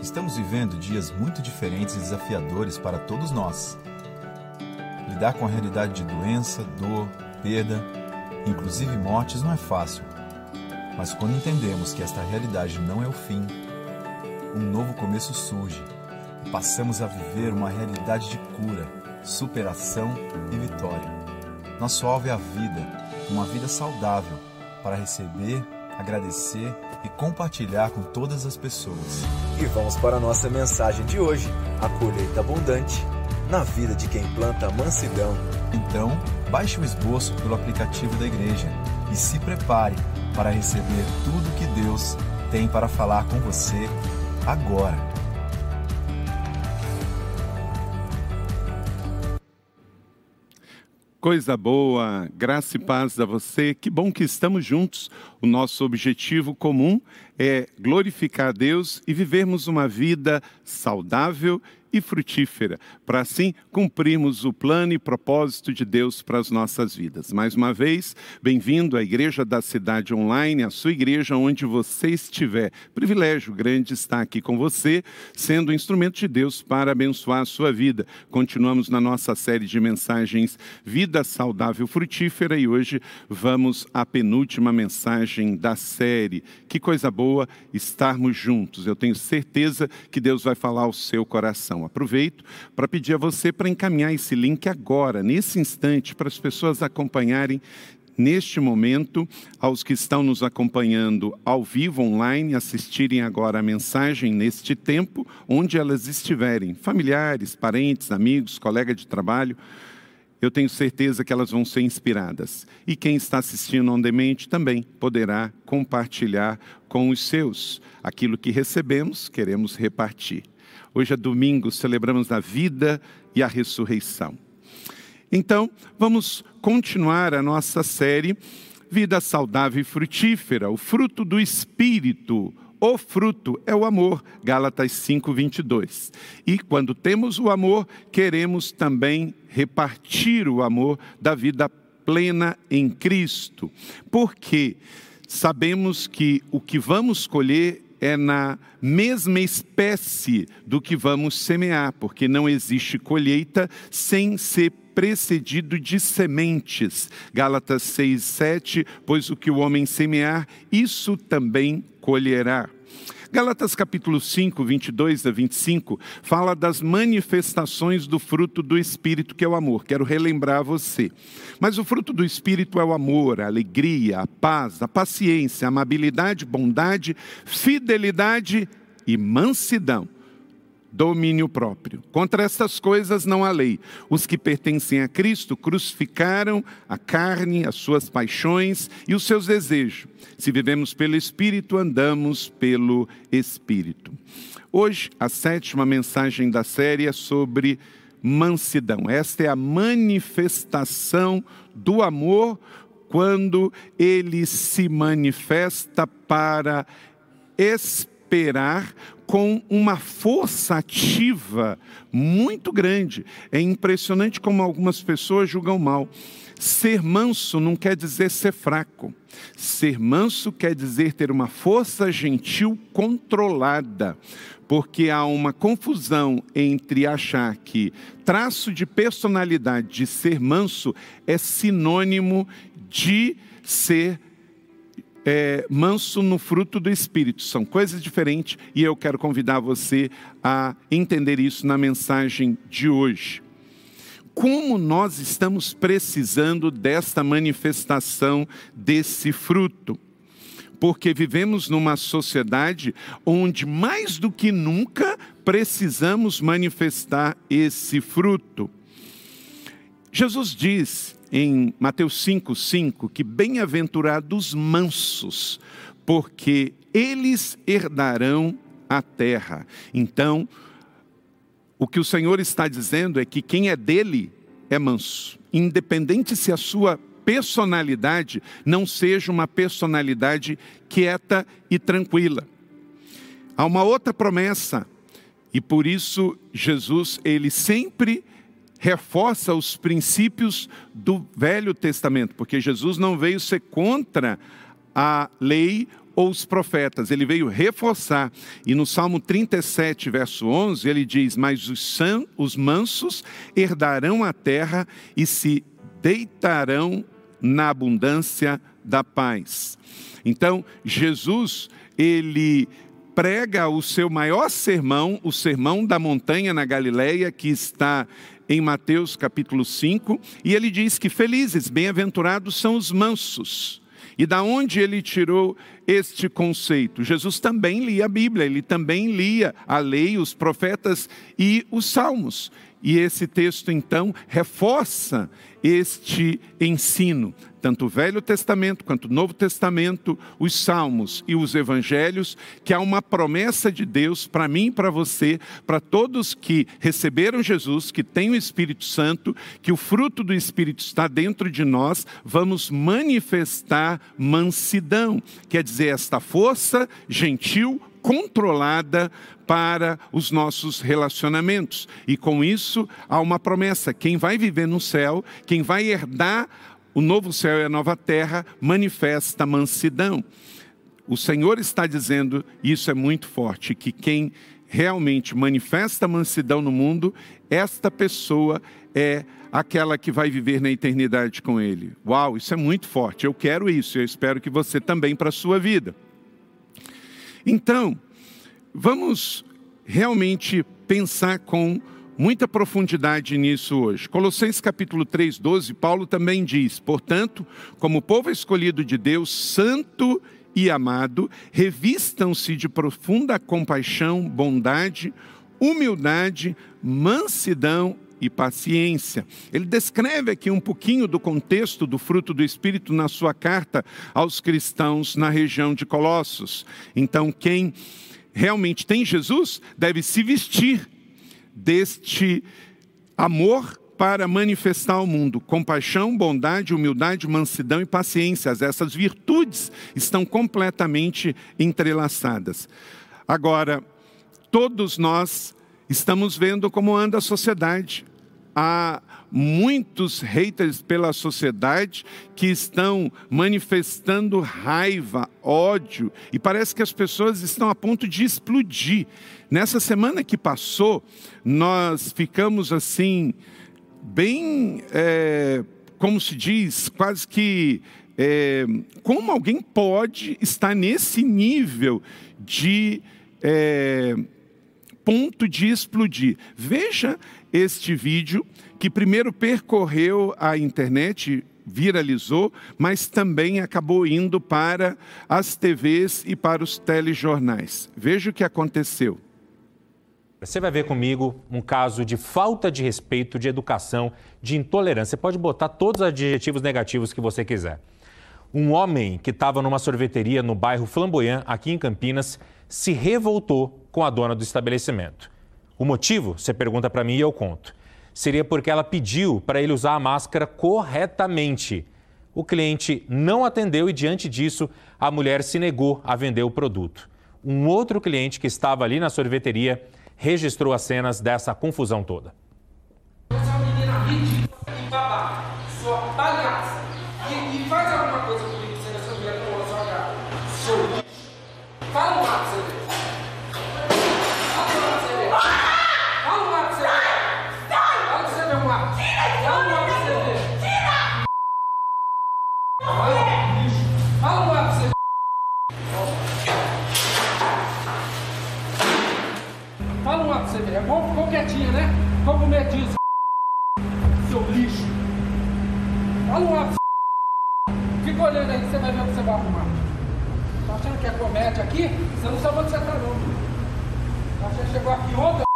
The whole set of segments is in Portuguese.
Estamos vivendo dias muito diferentes e desafiadores para todos nós. Lidar com a realidade de doença, dor, perda, inclusive mortes, não é fácil. Mas quando entendemos que esta realidade não é o fim, um novo começo surge passamos a viver uma realidade de cura, superação e vitória. Nosso alvo é a vida, uma vida saudável, para receber, agradecer e compartilhar com todas as pessoas. E vamos para a nossa mensagem de hoje: a colheita abundante na vida de quem planta mansidão. Então, baixe o esboço pelo aplicativo da igreja e se prepare para receber tudo que Deus tem para falar com você agora. Coisa boa, graça e paz a você. Que bom que estamos juntos. O nosso objetivo comum é glorificar a Deus e vivermos uma vida saudável e frutífera, para assim cumprirmos o plano e propósito de Deus para as nossas vidas. Mais uma vez, bem-vindo à Igreja da Cidade Online, a sua igreja onde você estiver. Privilégio grande estar aqui com você, sendo um instrumento de Deus para abençoar a sua vida. Continuamos na nossa série de mensagens Vida Saudável Frutífera e hoje vamos à penúltima mensagem da série. Que coisa boa estarmos juntos. Eu tenho certeza que Deus vai falar ao seu coração. Aproveito para pedir a você para encaminhar esse link agora, nesse instante, para as pessoas acompanharem neste momento, aos que estão nos acompanhando ao vivo online, assistirem agora a mensagem neste tempo, onde elas estiverem, familiares, parentes, amigos, colega de trabalho, eu tenho certeza que elas vão ser inspiradas. E quem está assistindo on demand também poderá compartilhar com os seus. Aquilo que recebemos, queremos repartir. Hoje é domingo, celebramos a vida e a ressurreição. Então, vamos continuar a nossa série Vida Saudável e Frutífera, o fruto do Espírito. O fruto é o amor, Gálatas 5, 22. E quando temos o amor, queremos também repartir o amor da vida plena em Cristo. Porque sabemos que o que vamos colher é na mesma espécie do que vamos semear, porque não existe colheita sem ser precedido de sementes. Gálatas 6, 7, pois o que o homem semear, isso também colherá. Gálatas capítulo 5, 22 a 25, fala das manifestações do fruto do Espírito, que é o amor. Quero relembrar você. Mas o fruto do Espírito é o amor, a alegria, a paz, a paciência, a amabilidade, bondade, fidelidade e mansidão domínio próprio. Contra estas coisas não há lei. Os que pertencem a Cristo crucificaram a carne, as suas paixões e os seus desejos. Se vivemos pelo Espírito, andamos pelo Espírito. Hoje, a sétima mensagem da série é sobre mansidão. Esta é a manifestação do amor quando ele se manifesta para esperar com uma força ativa muito grande. É impressionante como algumas pessoas julgam mal. Ser manso não quer dizer ser fraco. Ser manso quer dizer ter uma força gentil controlada, porque há uma confusão entre achar que traço de personalidade de ser manso é sinônimo de ser é, manso no fruto do Espírito. São coisas diferentes e eu quero convidar você a entender isso na mensagem de hoje. Como nós estamos precisando desta manifestação desse fruto? Porque vivemos numa sociedade onde mais do que nunca precisamos manifestar esse fruto. Jesus diz em Mateus 5, 5, que bem-aventurados mansos, porque eles herdarão a terra. Então, o que o Senhor está dizendo é que quem é dele é manso, independente se a sua personalidade não seja uma personalidade quieta e tranquila. Há uma outra promessa E por isso Jesus, ele sempre reforça os princípios do Velho Testamento, porque Jesus não veio ser contra a lei ou os profetas, ele veio reforçar. E no Salmo 37, verso 11, ele diz: Mas os, san, os mansos herdarão a terra e se deitarão na abundância da paz. Então, Jesus, ele prega o seu maior sermão, o sermão da montanha na Galileia, que está em Mateus capítulo 5, e ele diz que felizes, bem-aventurados são os mansos. E da onde ele tirou este conceito? Jesus também lia a Bíblia, ele também lia a lei, os profetas e os salmos. E esse texto então reforça este ensino tanto o Velho Testamento quanto o Novo Testamento, os Salmos e os Evangelhos, que há uma promessa de Deus para mim para você, para todos que receberam Jesus, que têm o Espírito Santo, que o fruto do Espírito está dentro de nós, vamos manifestar mansidão, quer dizer, esta força gentil, controlada para os nossos relacionamentos. E com isso há uma promessa: quem vai viver no céu, quem vai herdar o novo céu e a nova terra manifesta mansidão. O Senhor está dizendo, e isso é muito forte, que quem realmente manifesta mansidão no mundo, esta pessoa é aquela que vai viver na eternidade com Ele. Uau, isso é muito forte. Eu quero isso, eu espero que você também para a sua vida. Então, vamos realmente pensar com muita profundidade nisso hoje. Colossenses capítulo 3, 12, Paulo também diz: Portanto, como povo escolhido de Deus, santo e amado, revistam-se de profunda compaixão, bondade, humildade, mansidão e paciência. Ele descreve aqui um pouquinho do contexto do fruto do Espírito na sua carta aos cristãos na região de Colossos. Então, quem realmente tem Jesus deve se vestir deste amor para manifestar ao mundo compaixão, bondade, humildade, mansidão e paciência. Essas virtudes estão completamente entrelaçadas. Agora, todos nós estamos vendo como anda a sociedade. Há muitos haters pela sociedade que estão manifestando raiva, ódio, e parece que as pessoas estão a ponto de explodir. Nessa semana que passou, nós ficamos assim, bem, é, como se diz, quase que. É, como alguém pode estar nesse nível de é, ponto de explodir? Veja este vídeo que primeiro percorreu a internet, viralizou, mas também acabou indo para as TVs e para os telejornais. Veja o que aconteceu. Você vai ver comigo um caso de falta de respeito, de educação, de intolerância. Você pode botar todos os adjetivos negativos que você quiser. Um homem que estava numa sorveteria no bairro Flamboyant, aqui em Campinas, se revoltou com a dona do estabelecimento. O motivo, você pergunta para mim e eu conto. Seria porque ela pediu para ele usar a máscara corretamente. O cliente não atendeu e, diante disso, a mulher se negou a vender o produto. Um outro cliente que estava ali na sorveteria registrou as cenas dessa confusão toda. Essa menina ridícula e babaca, sua palhaça, e, e faz alguma coisa comigo, você nessa mulher com a sua cara. Seu lixo. Fala um lá pra você ver. Fala um lá pra você ver. Fala um lá pra você ver. Fala pra você ver um lá. Fala um lá pra você ver. Fala, um lá pra você ver. É bom, ficou quietinha, né? Com medo disso. Seu lixo. Fala um lá pra você. Fica olhando aí que você vai ver o que você vai arrumar. Tá achando que é comédia aqui? Você não sabe onde você tá não. Tá achando que chegou aqui ontem?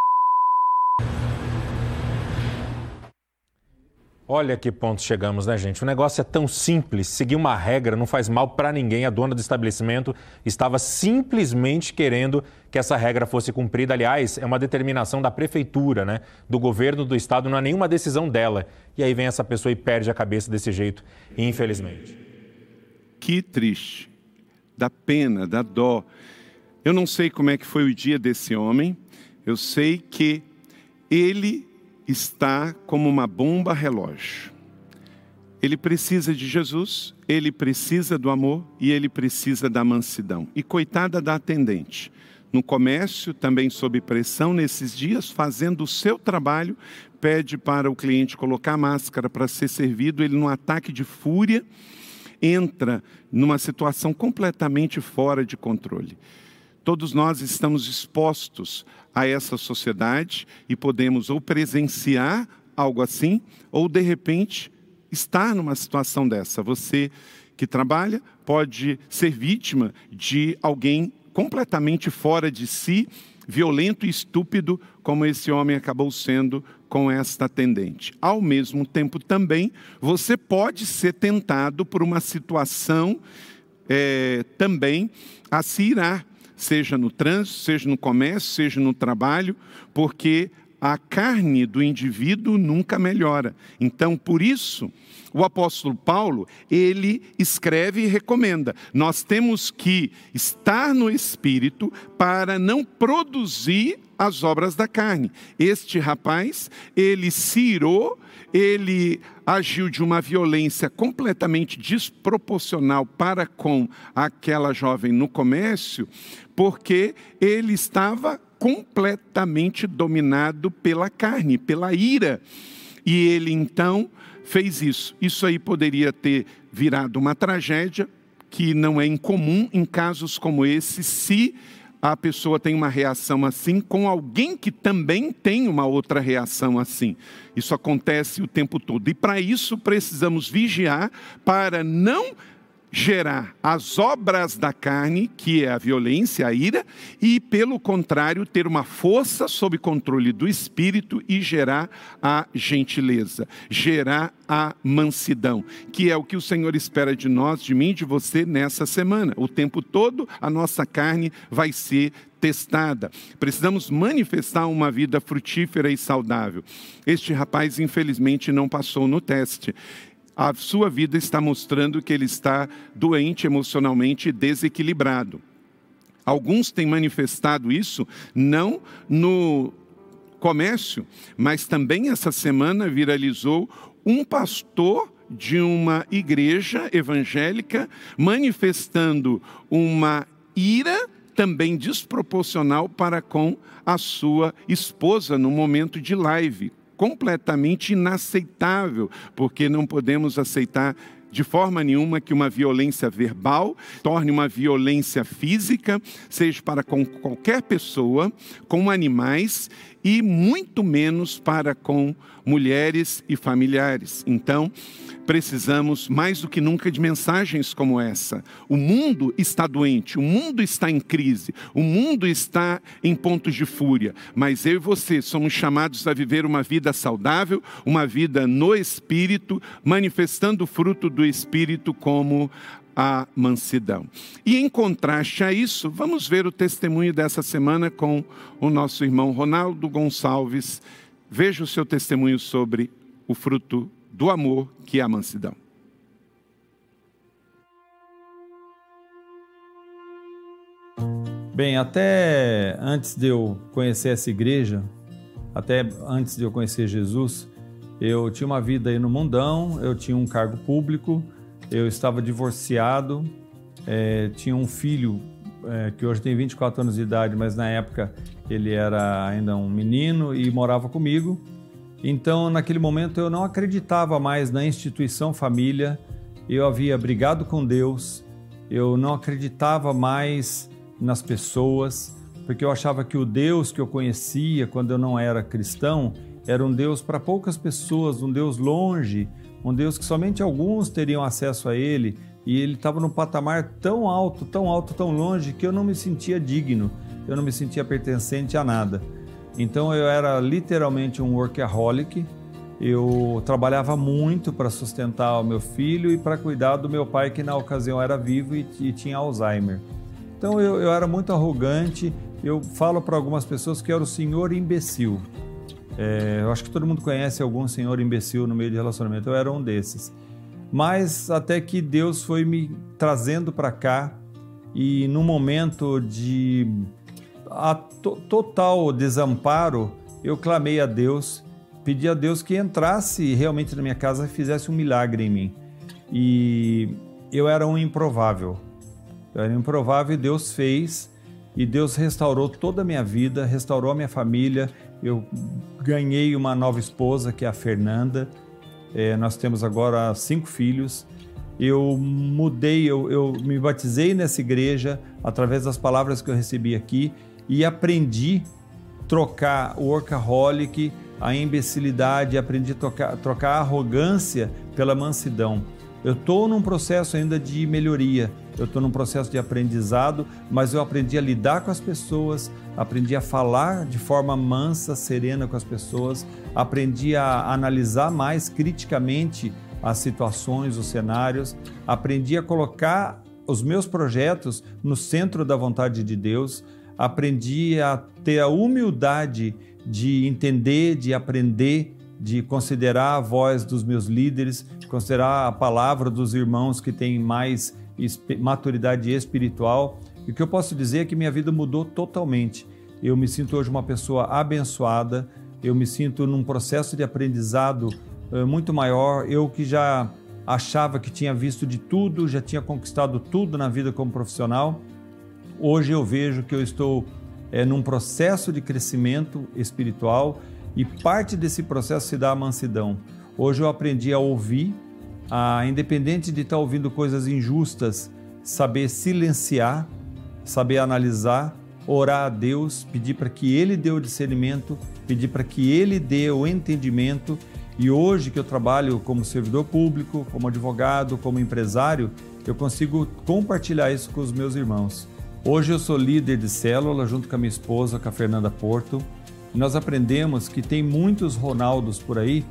Olha que ponto chegamos, né, gente? O negócio é tão simples. Seguir uma regra não faz mal para ninguém. A dona do estabelecimento estava simplesmente querendo que essa regra fosse cumprida. Aliás, é uma determinação da prefeitura, né? Do governo do estado, não é nenhuma decisão dela. E aí vem essa pessoa e perde a cabeça desse jeito, infelizmente. Que triste. Dá pena, dá dó. Eu não sei como é que foi o dia desse homem. Eu sei que ele está como uma bomba relógio. Ele precisa de Jesus, ele precisa do amor e ele precisa da mansidão. E coitada da atendente, no comércio, também sob pressão nesses dias, fazendo o seu trabalho, pede para o cliente colocar máscara para ser servido, ele num ataque de fúria entra numa situação completamente fora de controle. Todos nós estamos expostos a essa sociedade e podemos ou presenciar algo assim, ou de repente estar numa situação dessa. Você que trabalha pode ser vítima de alguém completamente fora de si, violento e estúpido, como esse homem acabou sendo com esta atendente. Ao mesmo tempo, também, você pode ser tentado por uma situação é, também a se irar, seja no trânsito, seja no comércio, seja no trabalho, porque a carne do indivíduo nunca melhora. Então, por isso, o apóstolo Paulo, ele escreve e recomenda: nós temos que estar no espírito para não produzir as obras da carne. Este rapaz, ele se irou, ele agiu de uma violência completamente desproporcional para com aquela jovem no comércio, porque ele estava completamente dominado pela carne, pela ira. E ele então fez isso. Isso aí poderia ter virado uma tragédia, que não é incomum em casos como esse, se a pessoa tem uma reação assim com alguém que também tem uma outra reação assim. Isso acontece o tempo todo. E para isso precisamos vigiar para não gerar as obras da carne, que é a violência, a ira, e, pelo contrário, ter uma força sob controle do espírito e gerar a gentileza, gerar a mansidão, que é o que o Senhor espera de nós, de mim, de você nessa semana. O tempo todo a nossa carne vai ser testada. Precisamos manifestar uma vida frutífera e saudável. Este rapaz, infelizmente, não passou no teste a sua vida está mostrando que ele está doente emocionalmente desequilibrado. Alguns têm manifestado isso não no comércio, mas também essa semana viralizou um pastor de uma igreja evangélica manifestando uma ira também desproporcional para com a sua esposa no momento de live, completamente inaceitável, porque não podemos aceitar de forma nenhuma que uma violência verbal torne uma violência física, seja para com qualquer pessoa, com animais e muito menos para com mulheres e familiares. Então, precisamos mais do que nunca de mensagens como essa. O mundo está doente, o mundo está em crise, o mundo está em pontos de fúria, mas eu e você somos chamados a viver uma vida saudável, uma vida no espírito, manifestando o fruto do espírito como a mansidão. E em contraste a isso, vamos ver o testemunho dessa semana com o nosso irmão Ronaldo Gonçalves. Veja o seu testemunho sobre o fruto do amor, que é a mansidão. Bem, até antes de eu conhecer essa igreja, até antes de eu conhecer Jesus, eu tinha uma vida aí no mundão, eu tinha um cargo público, eu estava divorciado, é, tinha um filho é, que hoje tem 24 anos de idade, mas na época ele era ainda um menino e morava comigo. Então, naquele momento, eu não acreditava mais na instituição família, eu havia brigado com Deus, eu não acreditava mais nas pessoas, porque eu achava que o Deus que eu conhecia quando eu não era cristão era um Deus para poucas pessoas, um Deus longe, um Deus que somente alguns teriam acesso a ele, e ele estava num patamar tão alto, tão alto, tão longe que eu não me sentia digno, eu não me sentia pertencente a nada. Então eu era literalmente um workaholic. Eu trabalhava muito para sustentar o meu filho e para cuidar do meu pai, que na ocasião era vivo e, e tinha Alzheimer. Então eu, eu, era muito arrogante. Eu falo para algumas pessoas que eu era o senhor imbecil. É, eu acho que todo mundo conhece algum senhor imbecil no meio de relacionamento. Eu era um desses. Mas até que Deus foi me trazendo para cá e no momento de a to total desamparo, eu clamei a Deus, pedi a Deus que entrasse realmente na minha casa e fizesse um milagre em mim. E eu era um improvável. Eu era improvável e Deus fez. E Deus restaurou toda a minha vida, restaurou a minha família. Eu ganhei uma nova esposa, que é a Fernanda. É, nós temos agora cinco filhos. Eu mudei, eu, eu me batizei nessa igreja através das palavras que eu recebi aqui e aprendi trocar o workaholic, a imbecilidade, aprendi a trocar, trocar a arrogância pela mansidão. Eu estou num processo ainda de melhoria, eu estou num processo de aprendizado, mas eu aprendi a lidar com as pessoas, aprendi a falar de forma mansa, serena com as pessoas, aprendi a analisar mais criticamente as situações, os cenários, aprendi a colocar os meus projetos no centro da vontade de Deus, aprendi a ter a humildade de entender, de aprender de considerar a voz dos meus líderes, considerar a palavra dos irmãos que têm mais maturidade espiritual. E o que eu posso dizer é que minha vida mudou totalmente. Eu me sinto hoje uma pessoa abençoada, eu me sinto num processo de aprendizado eh, muito maior. Eu que já achava que tinha visto de tudo, já tinha conquistado tudo na vida como profissional, hoje eu vejo que eu estou é, num processo de crescimento espiritual e parte desse processo se dá a mansidão. Hoje eu aprendi a ouvir, a, independente de estar ouvindo coisas injustas, saber silenciar, saber analisar, orar a Deus, pedir para que Ele dê o discernimento, pedir para que Ele dê o entendimento. E hoje que eu trabalho como servidor público, como advogado, como empresário, eu consigo compartilhar isso com os meus irmãos. Hoje eu sou líder de célula junto com a minha esposa, com a Fernanda Porto. E nós aprendemos que tem muitos Ronaldos por aí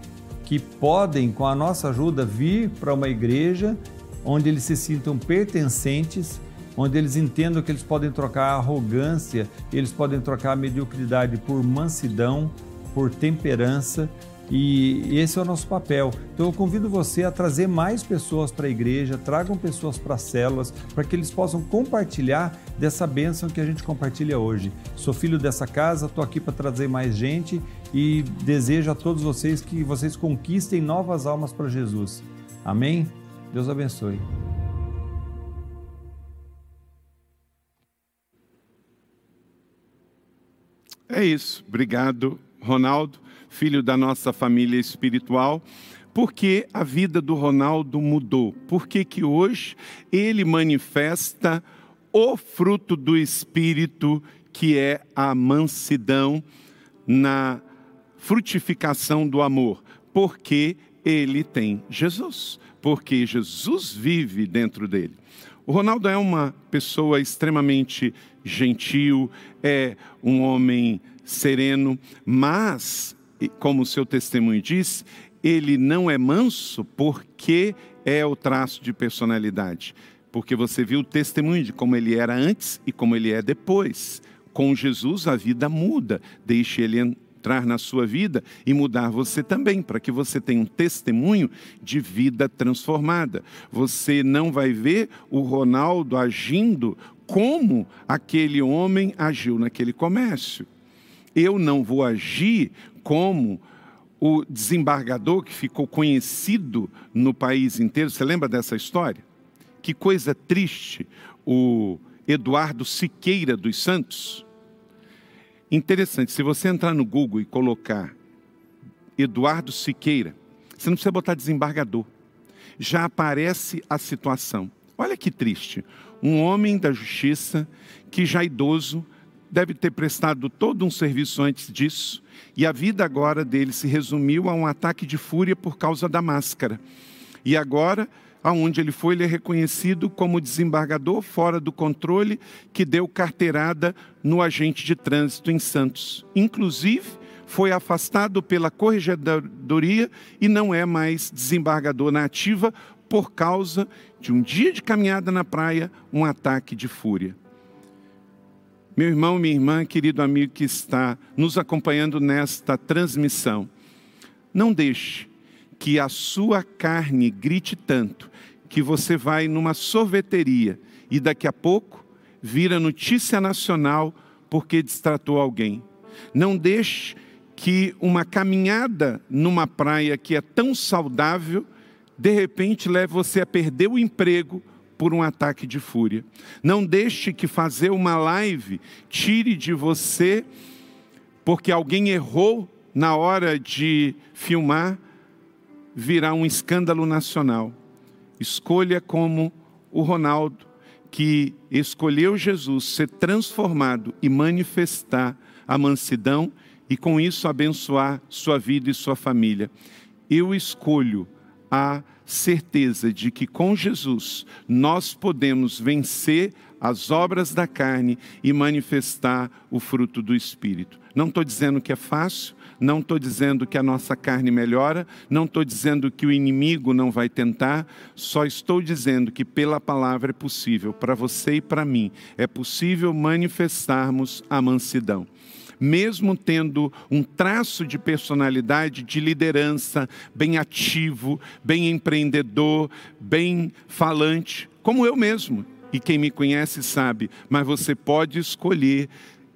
que podem, com a nossa ajuda, vir para uma igreja onde eles se sintam pertencentes, onde eles entendam que eles podem trocar arrogância, eles podem trocar mediocridade por mansidão, por temperança e esse é o nosso papel. Então eu convido você a trazer mais pessoas para a igreja, tragam pessoas para as células, para que eles possam compartilhar dessa bênção que a gente compartilha hoje. Sou filho dessa casa, estou aqui para trazer mais gente e desejo a todos vocês que vocês conquistem novas almas para Jesus. Amém? Deus abençoe. É isso. Obrigado, Ronaldo filho da nossa família espiritual, porque a vida do Ronaldo mudou. Porque que hoje ele manifesta o fruto do espírito, que é a mansidão na frutificação do amor, porque ele tem Jesus, porque Jesus vive dentro dele. O Ronaldo é uma pessoa extremamente gentil, é um homem sereno, mas como o seu testemunho diz, ele não é manso porque é o traço de personalidade. Porque você viu o testemunho de como ele era antes e como ele é depois. Com Jesus a vida muda. Deixe ele entrar na sua vida e mudar você também, para que você tenha um testemunho de vida transformada. Você não vai ver o Ronaldo agindo como aquele homem agiu naquele comércio. Eu não vou agir como o desembargador que ficou conhecido no país inteiro. Você lembra dessa história? Que coisa triste, o Eduardo Siqueira dos Santos. Interessante, se você entrar no Google e colocar Eduardo Siqueira, você não precisa botar desembargador. Já aparece a situação. Olha que triste. Um homem da justiça que já idoso deve ter prestado todo um serviço antes disso, e a vida agora dele se resumiu a um ataque de fúria por causa da máscara. E agora, aonde ele foi, ele é reconhecido como desembargador fora do controle que deu carteirada no agente de trânsito em Santos. Inclusive, foi afastado pela corregedoria e não é mais desembargador na ativa por causa de um dia de caminhada na praia, um ataque de fúria. Meu irmão, minha irmã, querido amigo que está nos acompanhando nesta transmissão, não deixe que a sua carne grite tanto que você vai numa sorveteria e daqui a pouco vira notícia nacional porque destratou alguém. Não deixe que uma caminhada numa praia que é tão saudável, de repente leve você a perder o emprego por um ataque de fúria. Não deixe que fazer uma live tire de você porque alguém errou na hora de filmar, virar um escândalo nacional. Escolha como o Ronaldo, que escolheu Jesus ser transformado e manifestar a mansidão e com isso abençoar sua vida e sua família. Eu escolho a certeza de que com Jesus nós podemos vencer as obras da carne e manifestar o fruto do Espírito. Não estou dizendo que é fácil, não estou dizendo que a nossa carne melhora, não estou dizendo que o inimigo não vai tentar, só estou dizendo que pela palavra é possível, para você e para mim, é possível manifestarmos a mansidão mesmo tendo um traço de personalidade de liderança, bem ativo, bem empreendedor, bem falante, como eu mesmo. E quem me conhece sabe, mas você pode escolher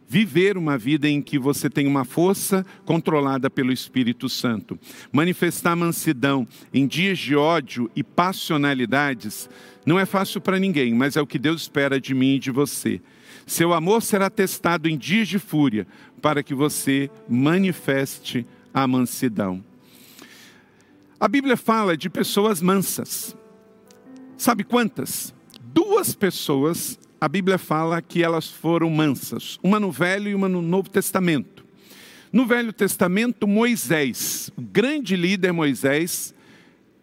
viver uma vida em que você tem uma força controlada pelo Espírito Santo. Manifestar mansidão em dias de ódio e passionalidades não é fácil para ninguém, mas é o que Deus espera de mim e de você. Seu amor será testado em dias de fúria, para que você manifeste a mansidão. A Bíblia fala de pessoas mansas. Sabe quantas? Duas pessoas a Bíblia fala que elas foram mansas, uma no Velho e uma no Novo Testamento. No Velho Testamento, Moisés, o grande líder Moisés,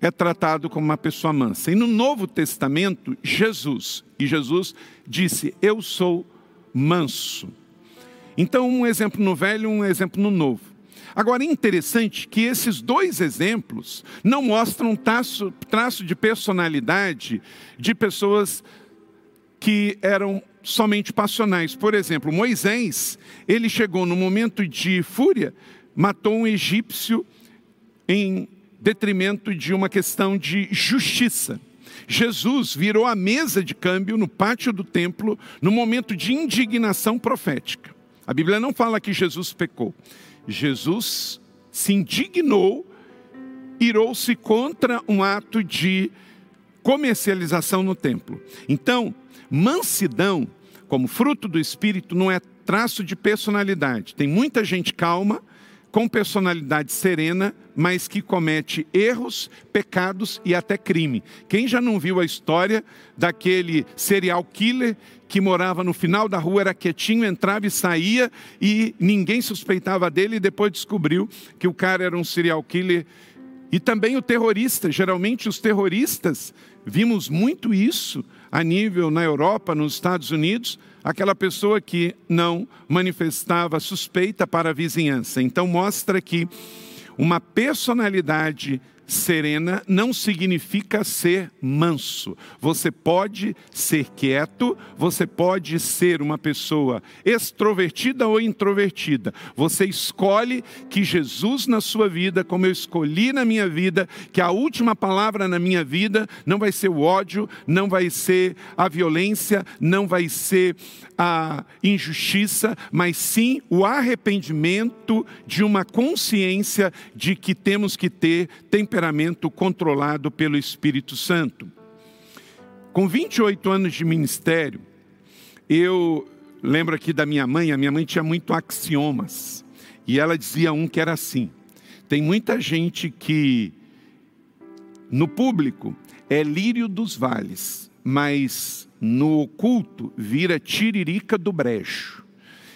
é tratado como uma pessoa mansa. E no Novo Testamento, Jesus, e Jesus disse: Eu sou manso. Então, um exemplo no Velho, um exemplo no Novo. Agora, é interessante que esses dois exemplos não mostram traço, traço de personalidade de pessoas que eram somente passionais. Por exemplo, Moisés, ele chegou no momento de fúria, matou um egípcio em detrimento de uma questão de justiça. Jesus virou a mesa de câmbio no pátio do templo no momento de indignação profética. A Bíblia não fala que Jesus pecou. Jesus se indignou, irou-se contra um ato de comercialização no templo. Então, Mansidão, como fruto do espírito, não é traço de personalidade. Tem muita gente calma, com personalidade serena, mas que comete erros, pecados e até crime. Quem já não viu a história daquele serial killer que morava no final da rua, era quietinho, entrava e saía e ninguém suspeitava dele e depois descobriu que o cara era um serial killer. E também o terrorista, geralmente os terroristas, vimos muito isso a nível na Europa, nos Estados Unidos, aquela pessoa que não manifestava suspeita para a vizinhança. Então, mostra que uma personalidade serena não significa ser manso. Você pode ser quieto, você pode ser uma pessoa extrovertida ou introvertida. Você escolhe que Jesus na sua vida, como eu escolhi na minha vida, que a última palavra na minha vida não vai ser o ódio, não vai ser a violência, não vai ser a injustiça, mas sim o arrependimento de uma consciência de que temos que ter temperamento controlado pelo Espírito Santo. Com 28 anos de ministério, eu lembro aqui da minha mãe, a minha mãe tinha muito axiomas, e ela dizia um que era assim: tem muita gente que no público é lírio dos vales, mas no oculto vira tiririca do brejo.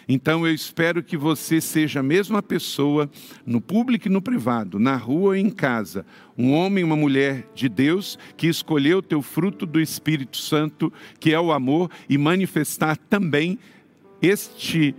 Então eu espero que você seja a mesma pessoa no público e no privado, na rua e em casa, um homem e uma mulher de Deus que escolheu o teu fruto do Espírito Santo, que é o amor, e manifestar também este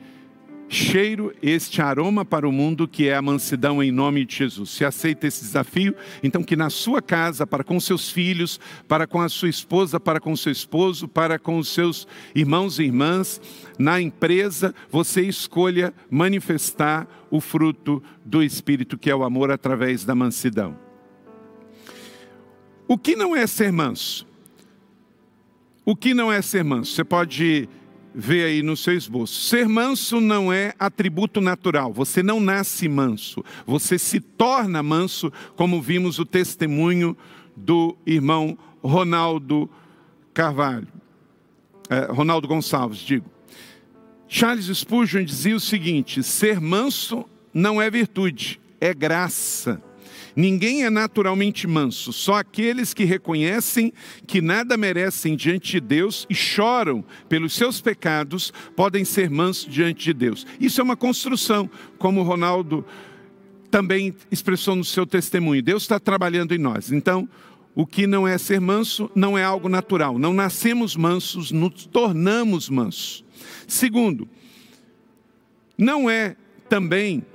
cheiro, este aroma para o mundo que é a mansidão em nome de Jesus. Se aceita esse desafio, então que na sua casa, para com seus filhos, para com a sua esposa, para com seu esposo, para com os seus irmãos e irmãs, na empresa, você escolha manifestar o fruto do Espírito, que é o amor através da mansidão. O que não é ser manso? O que não é ser manso? Você pode ver aí no seu esboço. Ser manso não é atributo natural. Você não nasce manso. Você se torna manso, como vimos o testemunho do irmão Ronaldo Carvalho. É, Ronaldo Gonçalves, digo. Charles Spurgeon dizia o seguinte: ser manso não é virtude, é graça. Ninguém é naturalmente manso, só aqueles que reconhecem que nada merecem diante de Deus e choram pelos seus pecados podem ser mansos diante de Deus. Isso é uma construção, como Ronaldo também expressou no seu testemunho. Deus está trabalhando em nós. Então, o que não é ser manso não é algo natural. Não nascemos mansos, nos tornamos mansos. Segundo, não é também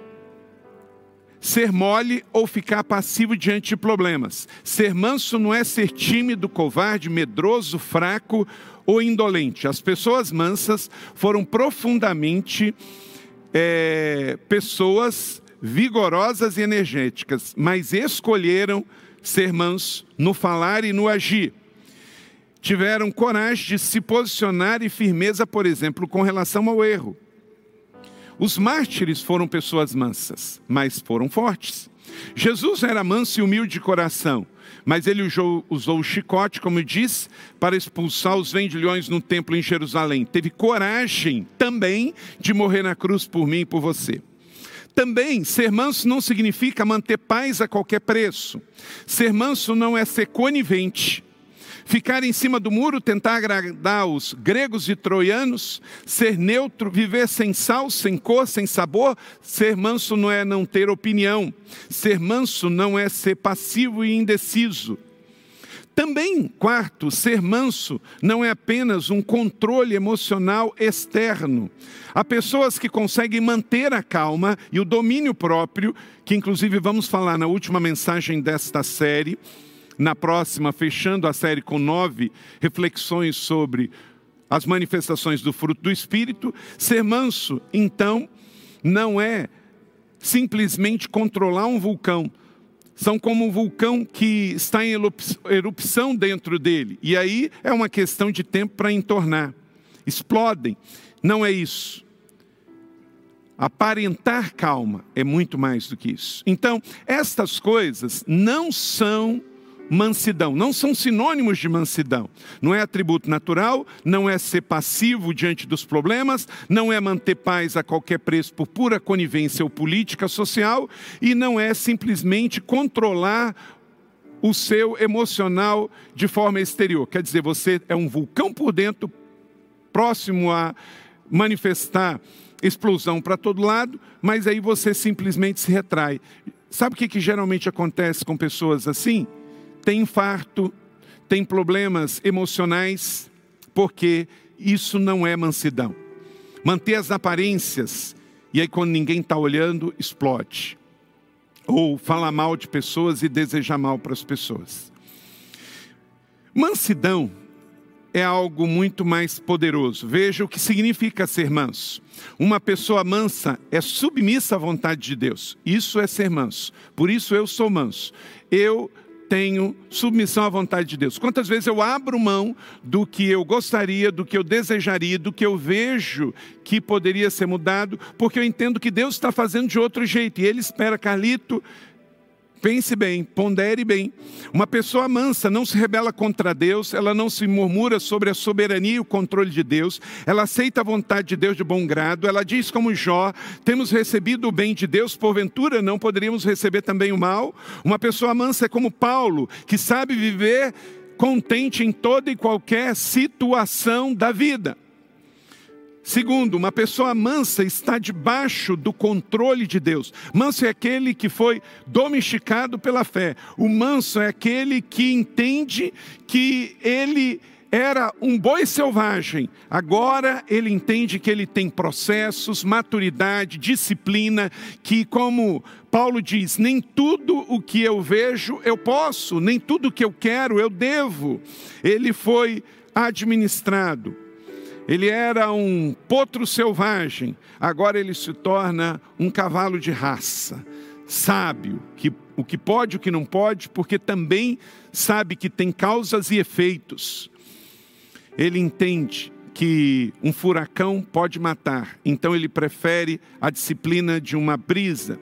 ser mole ou ficar passivo diante de problemas. Ser manso não é ser tímido, covarde, medroso, fraco ou indolente. As pessoas mansas foram profundamente é, pessoas vigorosas e energéticas, mas escolheram ser manso no falar e no agir. Tiveram coragem de se posicionar e firmeza, por exemplo, com relação ao erro. Os mártires foram pessoas mansas, mas foram fortes. Jesus era manso e humilde de coração, mas ele usou, usou o chicote, como diz, para expulsar os vendilhões no templo em Jerusalém. Teve coragem também de morrer na cruz por mim e por você. Também, ser manso não significa manter paz a qualquer preço. Ser manso não é ser conivente, ficar em cima do muro, tentar agradar os gregos e troianos, ser neutro, viver sem sal, sem cor, sem sabor. Ser manso não é não ter opinião. Ser manso não é ser passivo e indeciso. Também, quarto, ser manso não é apenas um controle emocional externo. Há pessoas que conseguem manter a calma e o domínio próprio, que inclusive vamos falar na última mensagem desta série, na próxima, fechando a série com nove reflexões sobre as manifestações do fruto do Espírito. Ser manso, então, não é simplesmente controlar um vulcão. São como um vulcão que está em erupção dentro dele. E aí é uma questão de tempo para entornar. Explodem. Não é isso. Aparentar calma é muito mais do que isso. Então, estas coisas não são mansidão. Não são sinônimos de mansidão. Não é atributo natural, não é ser passivo diante dos problemas, não é manter paz a qualquer preço por pura conivência ou política social e não é simplesmente controlar o seu emocional de forma exterior. Quer dizer, você é um vulcão por dentro, próximo a manifestar explosão para todo lado, mas aí você simplesmente se retrai. Sabe o que, que geralmente acontece com pessoas assim? Tem infarto, tem problemas emocionais, porque isso não é mansidão. Manter as aparências, e aí quando ninguém está olhando, explode. Ou falar mal de pessoas e desejar mal para as pessoas. Mansidão é algo muito mais poderoso. Veja o que significa ser manso. Uma pessoa mansa é submissa à vontade de Deus. Isso é ser manso. Por isso eu sou manso. Eu tenho submissão à vontade de Deus? Quantas vezes eu abro mão do que eu gostaria, do que eu desejaria, do que eu vejo que poderia ser mudado, porque eu entendo que Deus está fazendo de outro jeito e Ele espera, Carlito, Pense bem, pondere bem. Uma pessoa mansa não se rebela contra Deus, ela não se murmura sobre a soberania e o controle de Deus, ela aceita a vontade de Deus de bom grado, ela diz como Jó: temos recebido o bem de Deus, porventura não poderíamos receber também o mal? Uma pessoa mansa é como Paulo, que sabe viver contente em toda e qualquer situação da vida. Segundo, uma pessoa mansa está debaixo do controle de Deus. Manso é aquele que foi domesticado pela fé. O manso é aquele que entende que ele era um boi selvagem. Agora ele entende que ele tem processos, maturidade, disciplina, que, como Paulo diz, nem tudo o que eu vejo eu posso, nem tudo o que eu quero eu devo. Ele foi administrado. Ele era um potro selvagem, agora ele se torna um cavalo de raça, sábio, que, o que pode o que não pode, porque também sabe que tem causas e efeitos. Ele entende que um furacão pode matar, então ele prefere a disciplina de uma brisa.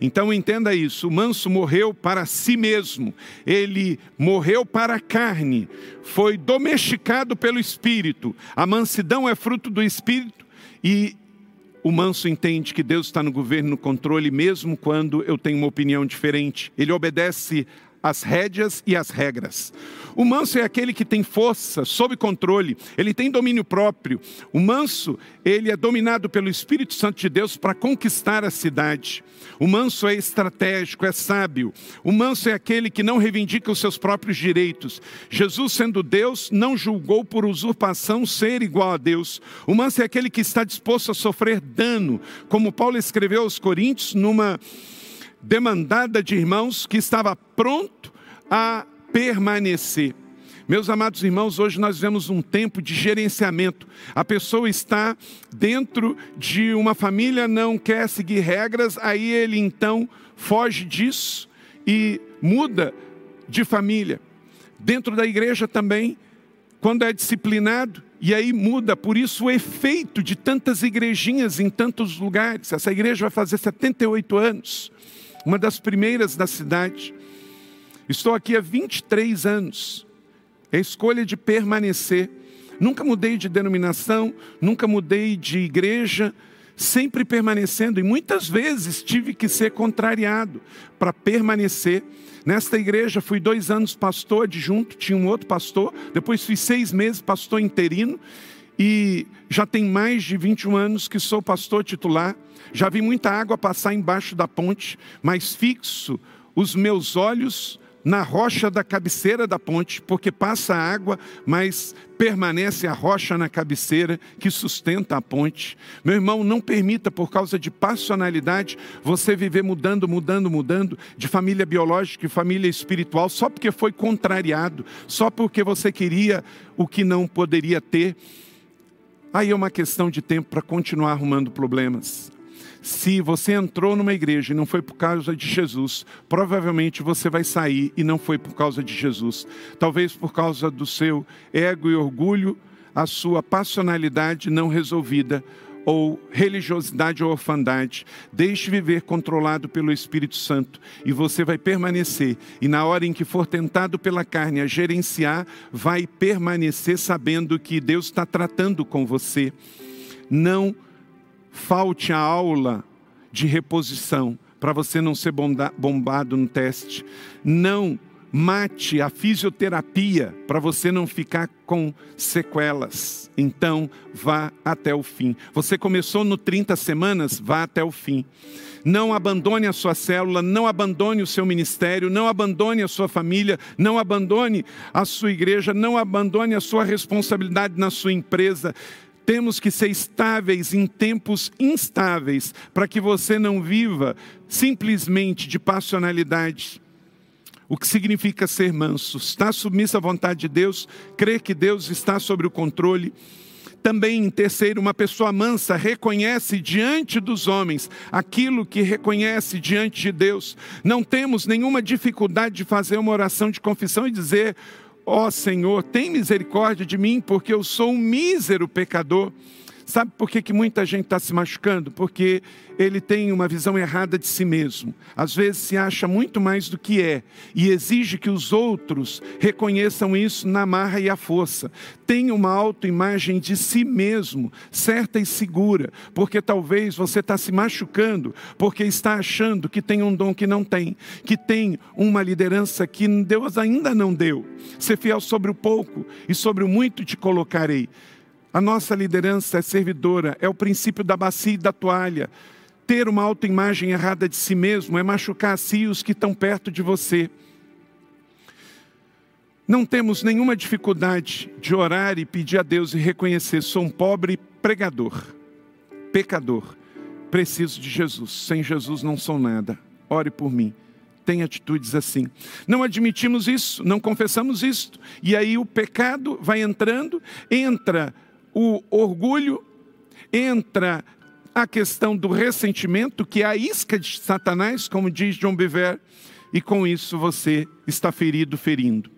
Então entenda isso: o manso morreu para si mesmo, ele morreu para a carne, foi domesticado pelo espírito. A mansidão é fruto do espírito e o manso entende que Deus está no governo, no controle, mesmo quando eu tenho uma opinião diferente. Ele obedece as rédeas e as regras. O manso é aquele que tem força, sob controle, ele tem domínio próprio. O manso, ele é dominado pelo Espírito Santo de Deus para conquistar a cidade. O manso é estratégico, é sábio. O manso é aquele que não reivindica os seus próprios direitos. Jesus, sendo Deus, não julgou por usurpação ser igual a Deus. O manso é aquele que está disposto a sofrer dano, como Paulo escreveu aos Coríntios numa demandada de irmãos que estava pronto a permanecer. Meus amados irmãos, hoje nós vemos um tempo de gerenciamento. A pessoa está dentro de uma família, não quer seguir regras, aí ele então foge disso e muda de família. Dentro da igreja também, quando é disciplinado, e aí muda, por isso o efeito de tantas igrejinhas em tantos lugares. Essa igreja vai fazer 78 anos uma das primeiras da cidade. Estou aqui há 23 anos. É escolha de permanecer. Nunca mudei de denominação, nunca mudei de igreja, sempre permanecendo. E muitas vezes tive que ser contrariado para permanecer. Nesta igreja fui dois anos pastor adjunto, tinha um outro pastor, depois fui seis meses pastor interino e já tem mais de 21 anos que sou pastor titular. Já vi muita água passar embaixo da ponte, mas fixo os meus olhos na rocha da cabeceira da ponte, porque passa a água, mas permanece a rocha na cabeceira que sustenta a ponte. Meu irmão, não permita, por causa de passionalidade, você viver mudando, mudando, mudando, de família biológica e família espiritual, só porque foi contrariado, só porque você queria o que não poderia ter. Aí é uma questão de tempo para continuar arrumando problemas. Se você entrou numa igreja e não foi por causa de Jesus, provavelmente você vai sair e não foi por causa de Jesus. Talvez por causa do seu ego e orgulho, a sua passionalidade não resolvida, ou religiosidade ou orfandade. Deixe viver controlado pelo Espírito Santo e você vai permanecer. E na hora em que for tentado pela carne a gerenciar, vai permanecer sabendo que Deus está tratando com você. Não falte a aula de reposição para você não ser bombado no teste. Não mate a fisioterapia para você não ficar com sequelas. Então, vá até o fim. Você começou no 30 semanas, vá até o fim. Não abandone a sua célula, não abandone o seu ministério, não abandone a sua família, não abandone a sua igreja, não abandone a sua responsabilidade na sua empresa. Temos que ser estáveis em tempos instáveis, para que você não viva simplesmente de passionalidade. O que significa ser manso? Estar submisso à vontade de Deus, crer que Deus está sobre o controle. Também, em terceiro, uma pessoa mansa reconhece diante dos homens aquilo que reconhece diante de Deus. Não temos nenhuma dificuldade de fazer uma oração de confissão e dizer: Ó oh, Senhor, tem misericórdia de mim, porque eu sou um mísero pecador. Sabe por que, que muita gente está se machucando? Porque ele tem uma visão errada de si mesmo. Às vezes se acha muito mais do que é e exige que os outros reconheçam isso na marra e a força. Tem uma autoimagem de si mesmo, certa e segura, porque talvez você está se machucando porque está achando que tem um dom que não tem, que tem uma liderança que Deus ainda não deu. Ser fiel sobre o pouco e sobre o muito te colocarei. A nossa liderança é servidora, é o princípio da bacia e da toalha. Ter uma autoimagem errada de si mesmo é machucar a si os que estão perto de você. Não temos nenhuma dificuldade de orar e pedir a Deus e reconhecer: sou um pobre pregador, pecador, preciso de Jesus. Sem Jesus não sou nada. Ore por mim. Tem atitudes assim. Não admitimos isso, não confessamos isso. E aí o pecado vai entrando, entra o orgulho, entra a questão do ressentimento, que é a isca de Satanás, como diz John Bever, e com isso você está ferido, ferindo.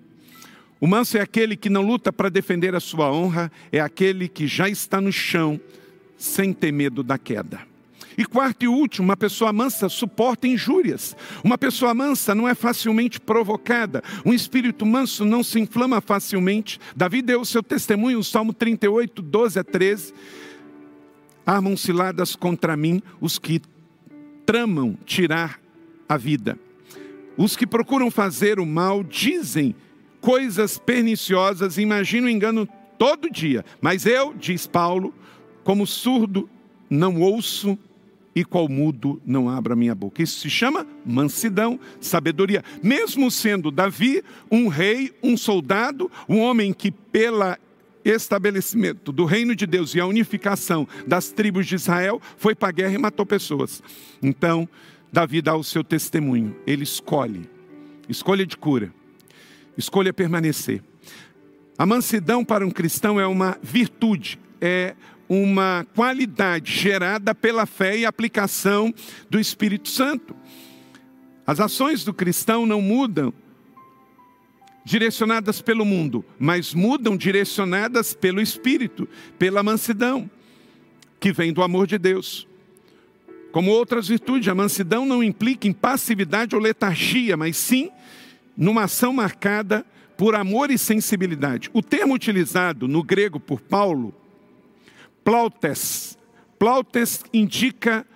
O manso é aquele que não luta para defender a sua honra, é aquele que já está no chão sem ter medo da queda. E quarto e último, uma pessoa mansa suporta injúrias. Uma pessoa mansa não é facilmente provocada. Um espírito manso não se inflama facilmente. Davi deu o seu testemunho, Salmo 38, 12 a 13. Armam ciladas contra mim os que tramam tirar a vida. Os que procuram fazer o mal dizem coisas perniciosas, imaginam engano todo dia. Mas eu, diz Paulo, como surdo, não ouço e qual mudo não abra minha boca. Isso se chama mansidão, sabedoria. Mesmo sendo Davi um rei, um soldado, um homem que pela estabelecimento do reino de Deus e a unificação das tribos de Israel foi para a guerra e matou pessoas. Então, Davi dá o seu testemunho. Ele escolhe, escolha de cura, escolha permanecer. A mansidão para um cristão é uma virtude, é uma qualidade gerada pela fé e aplicação do Espírito Santo. As ações do cristão não mudam direcionadas pelo mundo, mas mudam direcionadas pelo Espírito, pela mansidão, que vem do amor de Deus. Como outras virtudes, a mansidão não implica em passividade ou letargia, mas sim numa ação marcada por amor e sensibilidade. O termo utilizado no grego por Paulo Plautes. Plautes indica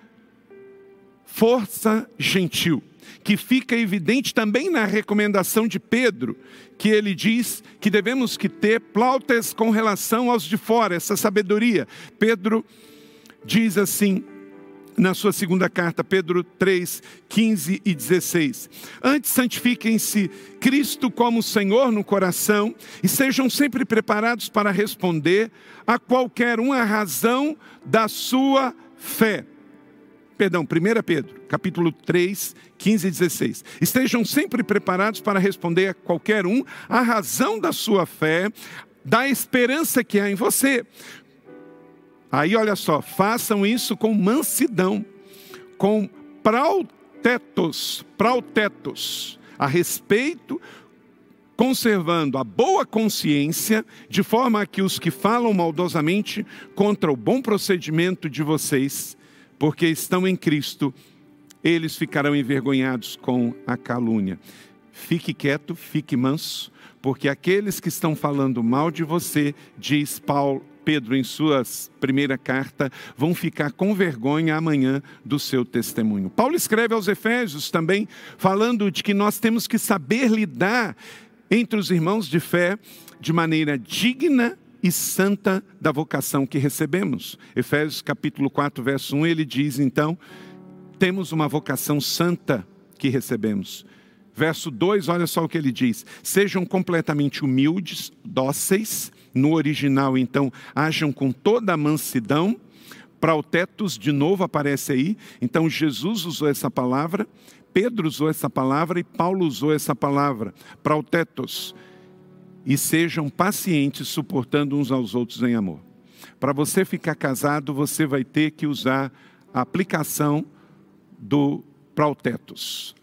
força gentil, que fica evidente também na recomendação de Pedro, que ele diz que devemos que ter plautes com relação aos de fora, essa sabedoria. Pedro diz assim: na sua segunda carta, Pedro 3, 15 e 16. Antes santifiquem-se Cristo como Senhor no coração e sejam sempre preparados para responder a qualquer uma razão da sua fé. Perdão, 1 Pedro, capítulo 3, 15 e 16. Estejam sempre preparados para responder a qualquer um a razão da sua fé, da esperança que há em você Aí olha só, façam isso com mansidão, com prautetos, prautetos, a respeito, conservando a boa consciência, de forma que os que falam maldosamente contra o bom procedimento de vocês, porque estão em Cristo, eles ficarão envergonhados com a calúnia. Fique quieto, fique manso, porque aqueles que estão falando mal de você, diz Paulo, Pedro, em sua primeira carta, vão ficar com vergonha amanhã do seu testemunho. Paulo escreve aos Efésios também, falando de que nós temos que saber lidar entre os irmãos de fé de maneira digna e santa da vocação que recebemos. Efésios capítulo 4, verso 1, ele diz então: temos uma vocação santa que recebemos. Verso 2, olha só o que ele diz: sejam completamente humildes, dóceis, no original, então, ajam com toda a mansidão. Prautetos, de novo aparece aí. Então, Jesus usou essa palavra, Pedro usou essa palavra e Paulo usou essa palavra. Prautetos. E sejam pacientes, suportando uns aos outros em amor. Para você ficar casado, você vai ter que usar a aplicação do prautetos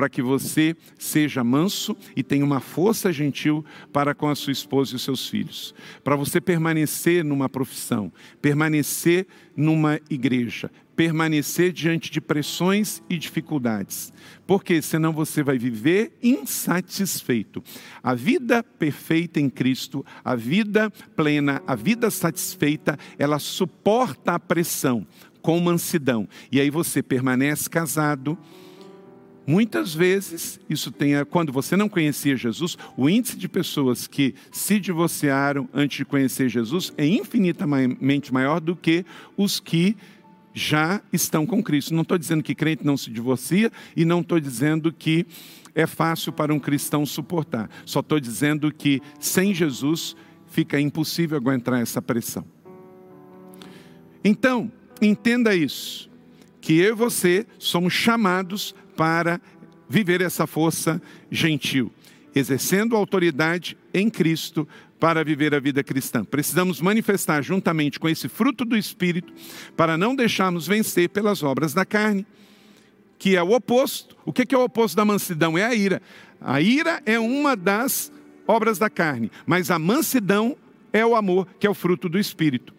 para que você seja manso e tenha uma força gentil para com a sua esposa e os seus filhos. Para você permanecer numa profissão, permanecer numa igreja, permanecer diante de pressões e dificuldades. Porque senão você vai viver insatisfeito. A vida perfeita em Cristo, a vida plena, a vida satisfeita, ela suporta a pressão com mansidão. E aí você permanece casado, Muitas vezes, isso tem, quando você não conhecia Jesus, o índice de pessoas que se divorciaram antes de conhecer Jesus é infinitamente maior do que os que já estão com Cristo. Não estou dizendo que crente não se divorcia e não estou dizendo que é fácil para um cristão suportar. Só estou dizendo que sem Jesus fica impossível aguentar essa pressão. Então, entenda isso, que eu e você somos chamados para viver essa força gentil, exercendo autoridade em Cristo para viver a vida cristã. Precisamos manifestar juntamente com esse fruto do Espírito para não deixarmos vencer pelas obras da carne, que é o oposto. O que é o oposto da mansidão? É a ira. A ira é uma das obras da carne, mas a mansidão é o amor, que é o fruto do espírito.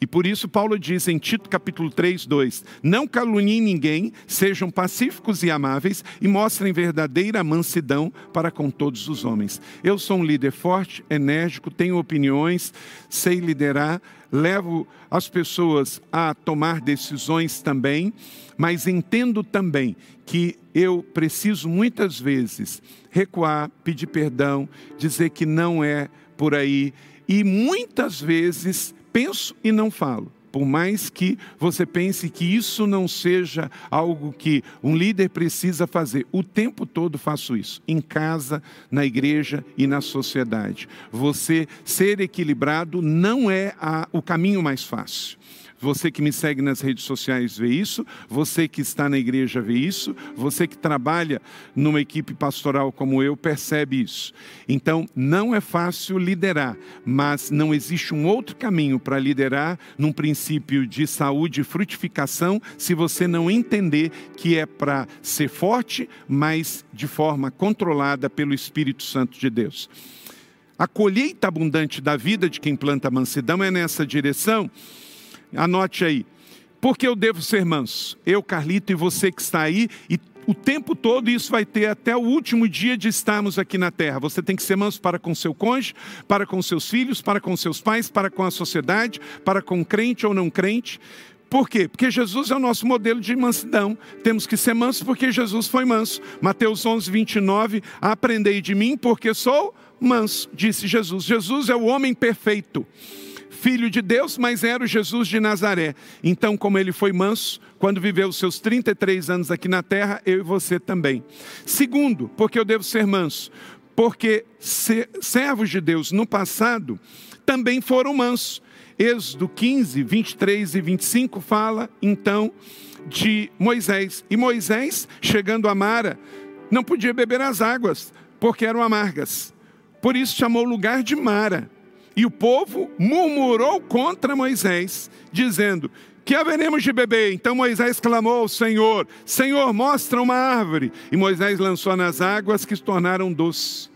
E por isso Paulo diz em Tito capítulo 3, 2: Não caluniem ninguém, sejam pacíficos e amáveis e mostrem verdadeira mansidão para com todos os homens. Eu sou um líder forte, enérgico, tenho opiniões, sei liderar, levo as pessoas a tomar decisões também, mas entendo também que eu preciso muitas vezes recuar, pedir perdão, dizer que não é por aí e muitas vezes penso e não falo. Por mais que você pense que isso não seja algo que um líder precisa fazer, o tempo todo faço isso, em casa, na igreja e na sociedade. Você ser equilibrado não é a, o caminho mais fácil. Você que me segue nas redes sociais vê isso, você que está na igreja vê isso, você que trabalha numa equipe pastoral como eu percebe isso. Então, não é fácil liderar, mas não existe um outro caminho para liderar num princípio de saúde e frutificação se você não entender que é para ser forte, mas de forma controlada pelo Espírito Santo de Deus. A colheita abundante da vida de quem planta mansidão é nessa direção Anote aí. Porque eu devo ser manso? Eu, Carlito, e você que está aí, e o tempo todo isso vai ter até o último dia de estarmos aqui na terra. Você tem que ser manso para com seu cônjuge, para com seus filhos, para com seus pais, para com a sociedade, para com crente ou não crente. Por quê? Porque Jesus é o nosso modelo de mansidão. Temos que ser mansos porque Jesus foi manso. Mateus 11, 29, aprendei de mim porque sou manso, disse Jesus. Jesus é o homem perfeito filho de Deus, mas era o Jesus de Nazaré. Então, como ele foi manso, quando viveu os seus 33 anos aqui na terra, eu e você também. Segundo, porque eu devo ser manso? Porque servos de Deus no passado também foram mansos. Êxodo 15, 23 e 25 fala então de Moisés. E Moisés, chegando a Mara, não podia beber as águas, porque eram amargas. Por isso chamou o lugar de Mara. E o povo murmurou contra Moisés, dizendo: Que haveremos de beber? Então Moisés clamou ao Senhor: Senhor, mostra uma árvore. E Moisés lançou nas águas que se tornaram doces.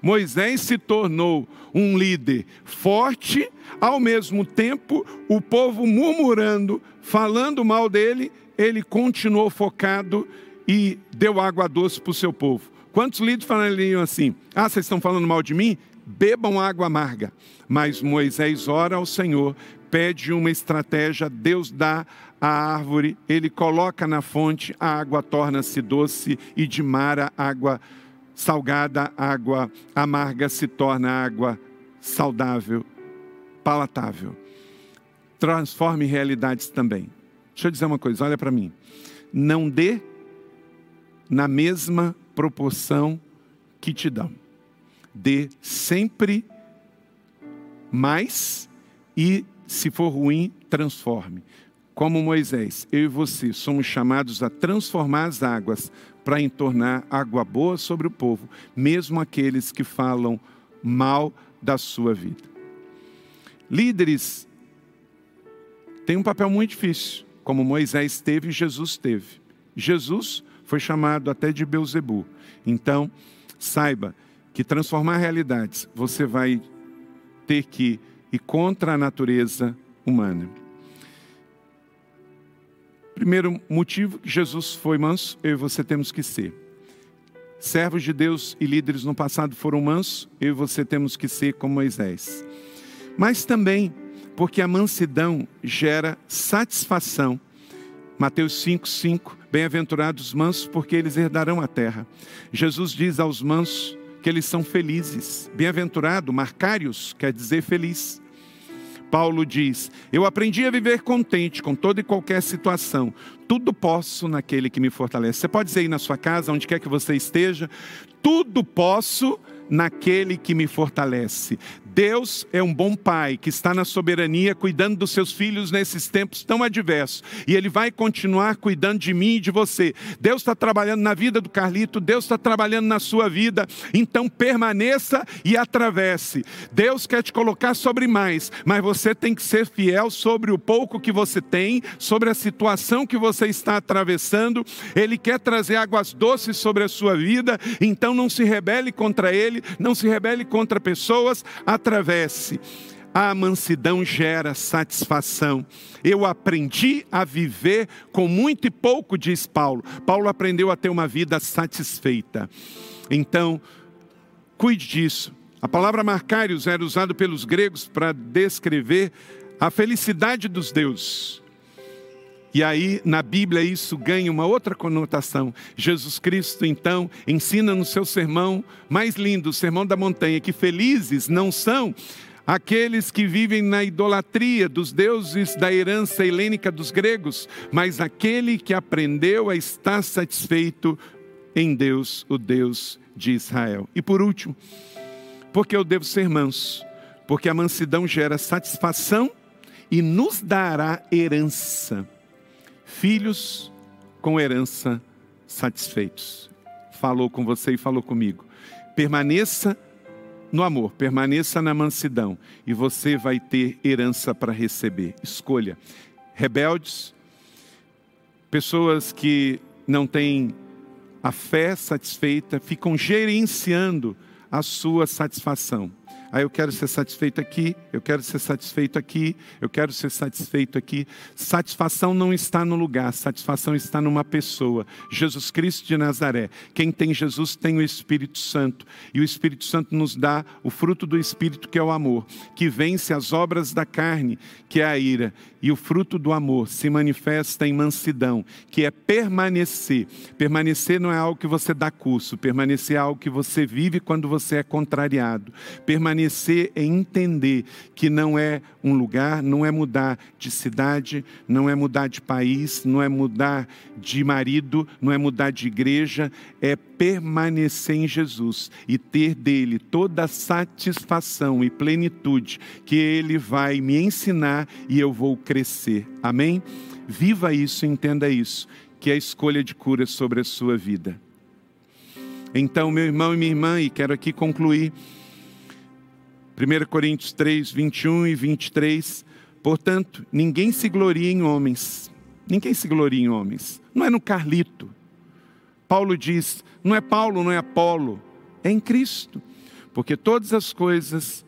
Moisés se tornou um líder forte, ao mesmo tempo, o povo murmurando, falando mal dele, ele continuou focado e deu água doce para o seu povo. Quantos líderes falariam assim? Ah, vocês estão falando mal de mim? Bebam água amarga. Mas Moisés ora ao Senhor, pede uma estratégia, Deus dá a árvore, ele coloca na fonte, a água torna-se doce e de mara água salgada, água amarga se torna água saudável, palatável. Transforme realidades também. Deixa eu dizer uma coisa, olha para mim. Não dê na mesma proporção que te dão dê sempre mais e, se for ruim, transforme. Como Moisés, eu e você somos chamados a transformar as águas para entornar água boa sobre o povo, mesmo aqueles que falam mal da sua vida. Líderes têm um papel muito difícil, como Moisés teve e Jesus teve. Jesus foi chamado até de Beuzebu. Então, saiba que transformar realidades, você vai ter que ir contra a natureza humana. Primeiro motivo, Jesus foi manso, eu e você temos que ser. Servos de Deus e líderes no passado foram mansos, eu e você temos que ser como Moisés. Mas também porque a mansidão gera satisfação. Mateus 5, 5, bem-aventurados mansos, porque eles herdarão a terra. Jesus diz aos mansos, que eles são felizes. Bem-aventurado, marcários, quer dizer feliz. Paulo diz: Eu aprendi a viver contente com toda e qualquer situação. Tudo posso naquele que me fortalece. Você pode dizer aí na sua casa, onde quer que você esteja, tudo posso naquele que me fortalece. Deus é um bom pai que está na soberania cuidando dos seus filhos nesses tempos tão adversos. E Ele vai continuar cuidando de mim e de você. Deus está trabalhando na vida do Carlito, Deus está trabalhando na sua vida. Então permaneça e atravesse. Deus quer te colocar sobre mais, mas você tem que ser fiel sobre o pouco que você tem, sobre a situação que você está atravessando. Ele quer trazer águas doces sobre a sua vida. Então não se rebele contra Ele, não se rebele contra pessoas atravesse. A mansidão gera satisfação. Eu aprendi a viver com muito e pouco, diz Paulo. Paulo aprendeu a ter uma vida satisfeita. Então, cuide disso. A palavra marcários era usada pelos gregos para descrever a felicidade dos deuses. E aí, na Bíblia, isso ganha uma outra conotação. Jesus Cristo, então, ensina no seu sermão mais lindo, o Sermão da Montanha, que felizes não são aqueles que vivem na idolatria dos deuses da herança helênica dos gregos, mas aquele que aprendeu a estar satisfeito em Deus, o Deus de Israel. E por último, porque eu devo ser manso, porque a mansidão gera satisfação e nos dará herança filhos com herança satisfeitos. Falou com você e falou comigo. Permaneça no amor, permaneça na mansidão e você vai ter herança para receber. Escolha. Rebeldes, pessoas que não têm a fé satisfeita, ficam gerenciando a sua satisfação. Ah, eu quero ser satisfeito aqui, eu quero ser satisfeito aqui, eu quero ser satisfeito aqui. Satisfação não está no lugar, satisfação está numa pessoa. Jesus Cristo de Nazaré. Quem tem Jesus tem o Espírito Santo. E o Espírito Santo nos dá o fruto do Espírito, que é o amor, que vence as obras da carne, que é a ira. E o fruto do amor se manifesta em mansidão, que é permanecer. Permanecer não é algo que você dá curso, permanecer é algo que você vive quando você é contrariado. Permanecer é entender que não é um lugar, não é mudar de cidade, não é mudar de país, não é mudar de marido, não é mudar de igreja, é permanecer em Jesus e ter dele toda a satisfação e plenitude que ele vai me ensinar e eu vou crescer. Amém? Viva isso, entenda isso, que é a escolha de cura sobre a sua vida. Então, meu irmão e minha irmã, e quero aqui concluir 1 Coríntios 3, 21 e 23. Portanto, ninguém se gloria em homens. Ninguém se gloria em homens. Não é no Carlito. Paulo diz: não é Paulo, não é Apolo, é em Cristo. Porque todas as coisas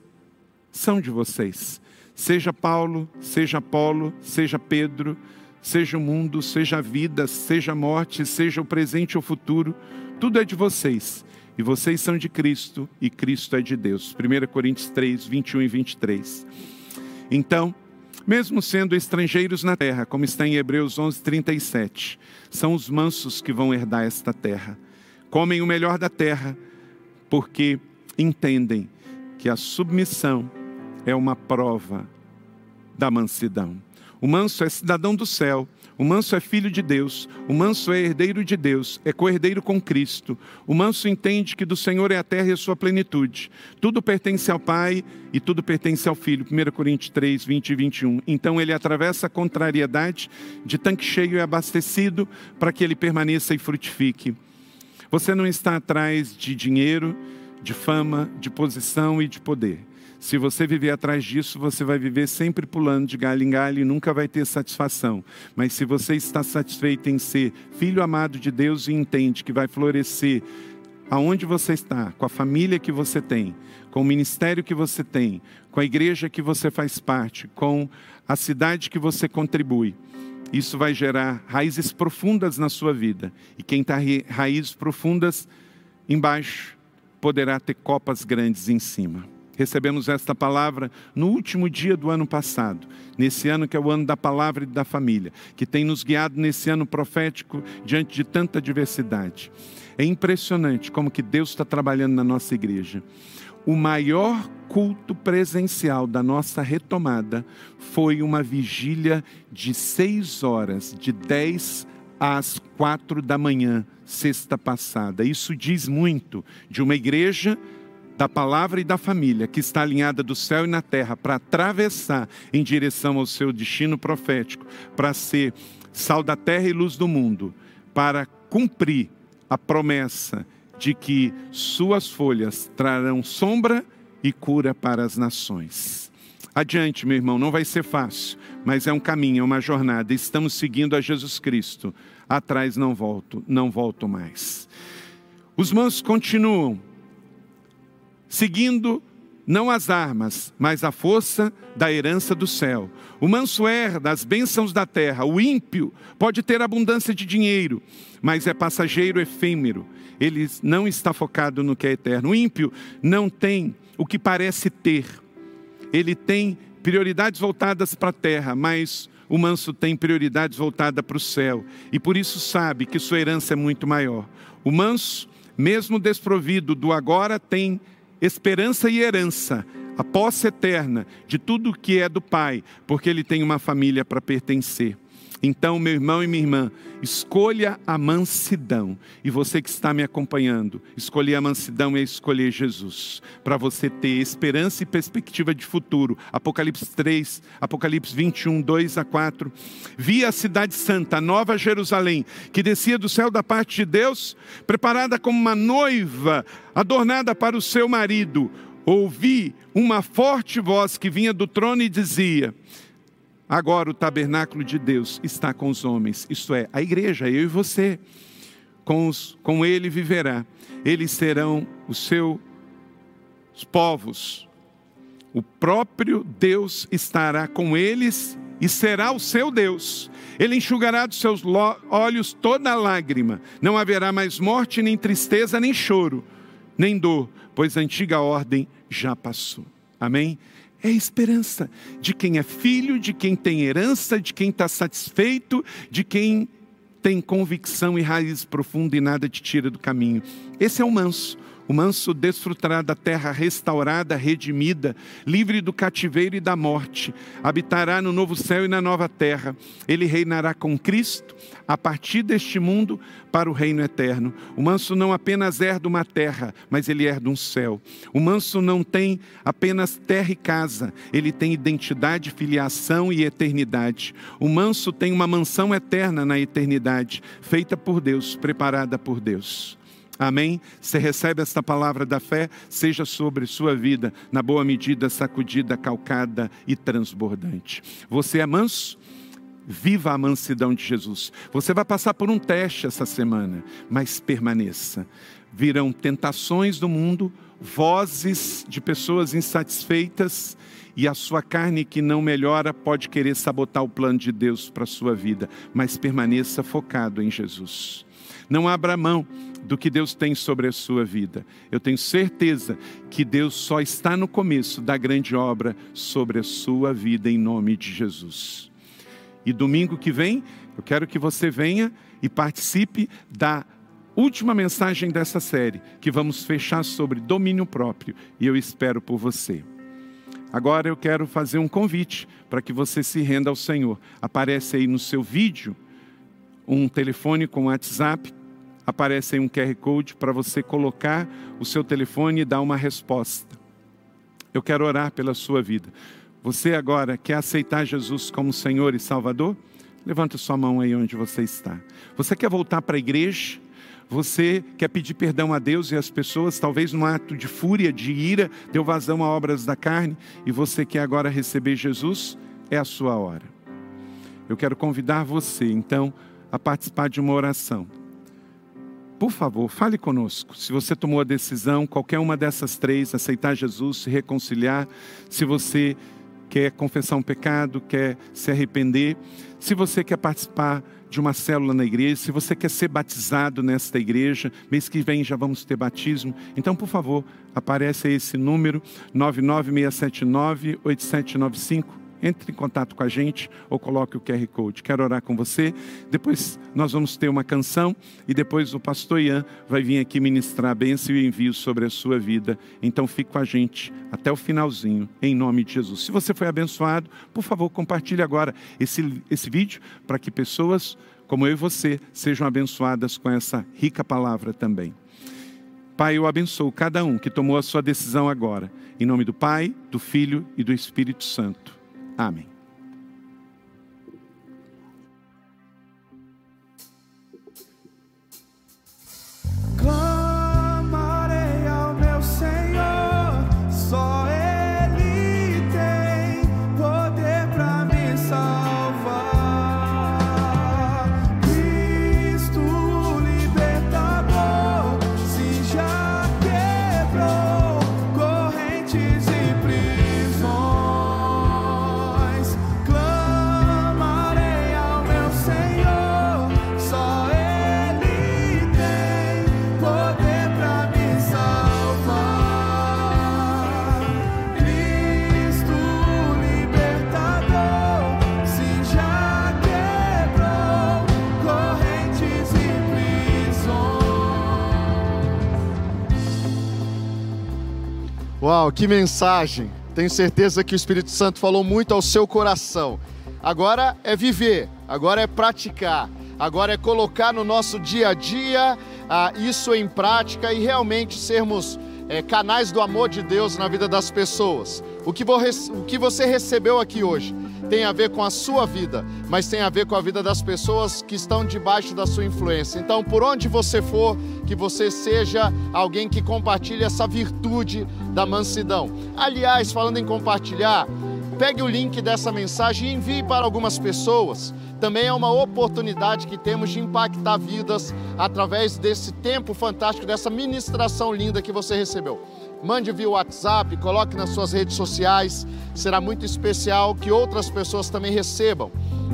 são de vocês. Seja Paulo, seja Apolo, seja Pedro, seja o mundo, seja a vida, seja a morte, seja o presente ou o futuro, tudo é de vocês. E vocês são de Cristo e Cristo é de Deus. 1 Coríntios 3, 21 e 23. Então, mesmo sendo estrangeiros na terra, como está em Hebreus 11, 37, são os mansos que vão herdar esta terra. Comem o melhor da terra, porque entendem que a submissão é uma prova da mansidão. O manso é cidadão do céu o manso é filho de Deus, o manso é herdeiro de Deus, é coerdeiro com Cristo. O manso entende que do Senhor é a terra e a sua plenitude. Tudo pertence ao Pai e tudo pertence ao Filho. 1 Coríntios 3, 20 e 21. Então ele atravessa a contrariedade de tanque cheio e abastecido para que ele permaneça e frutifique. Você não está atrás de dinheiro, de fama, de posição e de poder. Se você viver atrás disso, você vai viver sempre pulando de galho em galho e nunca vai ter satisfação. Mas se você está satisfeito em ser filho amado de Deus e entende que vai florescer aonde você está, com a família que você tem, com o ministério que você tem, com a igreja que você faz parte, com a cidade que você contribui, isso vai gerar raízes profundas na sua vida. E quem está raízes profundas embaixo poderá ter copas grandes em cima recebemos esta palavra no último dia do ano passado, nesse ano que é o ano da palavra e da família, que tem nos guiado nesse ano profético diante de tanta diversidade. É impressionante como que Deus está trabalhando na nossa igreja. O maior culto presencial da nossa retomada foi uma vigília de seis horas, de dez às quatro da manhã, sexta passada. Isso diz muito de uma igreja da palavra e da família, que está alinhada do céu e na terra, para atravessar em direção ao seu destino profético, para ser sal da terra e luz do mundo, para cumprir a promessa de que suas folhas trarão sombra e cura para as nações. Adiante, meu irmão, não vai ser fácil, mas é um caminho, é uma jornada. Estamos seguindo a Jesus Cristo. Atrás não volto, não volto mais. Os mansos continuam seguindo não as armas, mas a força da herança do céu. O manso herda as bênçãos da terra. O ímpio pode ter abundância de dinheiro, mas é passageiro efêmero. Ele não está focado no que é eterno. O ímpio não tem o que parece ter. Ele tem prioridades voltadas para a terra, mas o manso tem prioridades voltadas para o céu. E por isso sabe que sua herança é muito maior. O manso, mesmo desprovido do agora, tem esperança e herança, a posse eterna de tudo que é do Pai, porque ele tem uma família para pertencer. Então, meu irmão e minha irmã, escolha a mansidão. E você que está me acompanhando, escolher a mansidão é escolher Jesus, para você ter esperança e perspectiva de futuro. Apocalipse 3, Apocalipse 21, 2 a 4. Vi a cidade santa, a nova Jerusalém, que descia do céu da parte de Deus, preparada como uma noiva, adornada para o seu marido. Ouvi uma forte voz que vinha do trono e dizia: Agora o tabernáculo de Deus está com os homens, isto é, a igreja, eu e você. Com, os, com ele viverá. Eles serão os seus povos. O próprio Deus estará com eles e será o seu Deus. Ele enxugará dos seus olhos toda lágrima. Não haverá mais morte, nem tristeza, nem choro, nem dor, pois a antiga ordem já passou. Amém? É a esperança de quem é filho, de quem tem herança, de quem está satisfeito, de quem tem convicção e raiz profunda e nada te tira do caminho. Esse é o manso. O manso desfrutará da terra restaurada, redimida, livre do cativeiro e da morte. Habitará no novo céu e na nova terra. Ele reinará com Cristo a partir deste mundo para o reino eterno. O manso não apenas herda uma terra, mas ele herda um céu. O manso não tem apenas terra e casa, ele tem identidade, filiação e eternidade. O manso tem uma mansão eterna na eternidade, feita por Deus, preparada por Deus. Amém? Você recebe esta palavra da fé, seja sobre sua vida, na boa medida, sacudida, calcada e transbordante. Você é manso? Viva a mansidão de Jesus. Você vai passar por um teste essa semana, mas permaneça. Virão tentações do mundo, vozes de pessoas insatisfeitas, e a sua carne que não melhora pode querer sabotar o plano de Deus para a sua vida, mas permaneça focado em Jesus. Não abra mão do que Deus tem sobre a sua vida. Eu tenho certeza que Deus só está no começo da grande obra sobre a sua vida, em nome de Jesus. E domingo que vem, eu quero que você venha e participe da última mensagem dessa série, que vamos fechar sobre domínio próprio, e eu espero por você. Agora eu quero fazer um convite para que você se renda ao Senhor. Aparece aí no seu vídeo um telefone com WhatsApp aparece aí um QR Code para você colocar o seu telefone e dar uma resposta. Eu quero orar pela sua vida. Você agora quer aceitar Jesus como Senhor e Salvador? Levanta sua mão aí onde você está. Você quer voltar para a igreja? Você quer pedir perdão a Deus e às pessoas, talvez num ato de fúria, de ira, deu vazão a obras da carne, e você quer agora receber Jesus? É a sua hora. Eu quero convidar você, então, a participar de uma oração por favor, fale conosco. Se você tomou a decisão, qualquer uma dessas três, aceitar Jesus, se reconciliar, se você quer confessar um pecado, quer se arrepender, se você quer participar de uma célula na igreja, se você quer ser batizado nesta igreja, mês que vem já vamos ter batismo. Então, por favor, aparece esse número 99679 8795 entre em contato com a gente ou coloque o QR Code. Quero orar com você. Depois nós vamos ter uma canção e depois o pastor Ian vai vir aqui ministrar a bênção e o envio sobre a sua vida. Então fique com a gente até o finalzinho, em nome de Jesus. Se você foi abençoado, por favor, compartilhe agora esse, esse vídeo para que pessoas como eu e você sejam abençoadas com essa rica palavra também. Pai, eu abençoo cada um que tomou a sua decisão agora. Em nome do Pai, do Filho e do Espírito Santo. Amém. Uau, que mensagem! Tenho certeza que o Espírito Santo falou muito ao seu coração. Agora é viver, agora é praticar, agora é colocar no nosso dia a dia ah, isso em prática e realmente sermos eh, canais do amor de Deus na vida das pessoas. O que, vo- o que você recebeu aqui hoje tem a ver com a sua vida, mas tem a ver com a vida das pessoas que estão debaixo da sua influência. Então, por onde você for, que você seja alguém que compartilhe essa virtude da mansidão. Aliás, falando em compartilhar, pegue o link dessa mensagem e envie para algumas pessoas. Também é uma oportunidade que temos de impactar vidas através desse tempo fantástico, dessa ministração linda que você recebeu. Mande via WhatsApp, coloque nas suas redes sociais. Será muito especial que outras pessoas também recebam.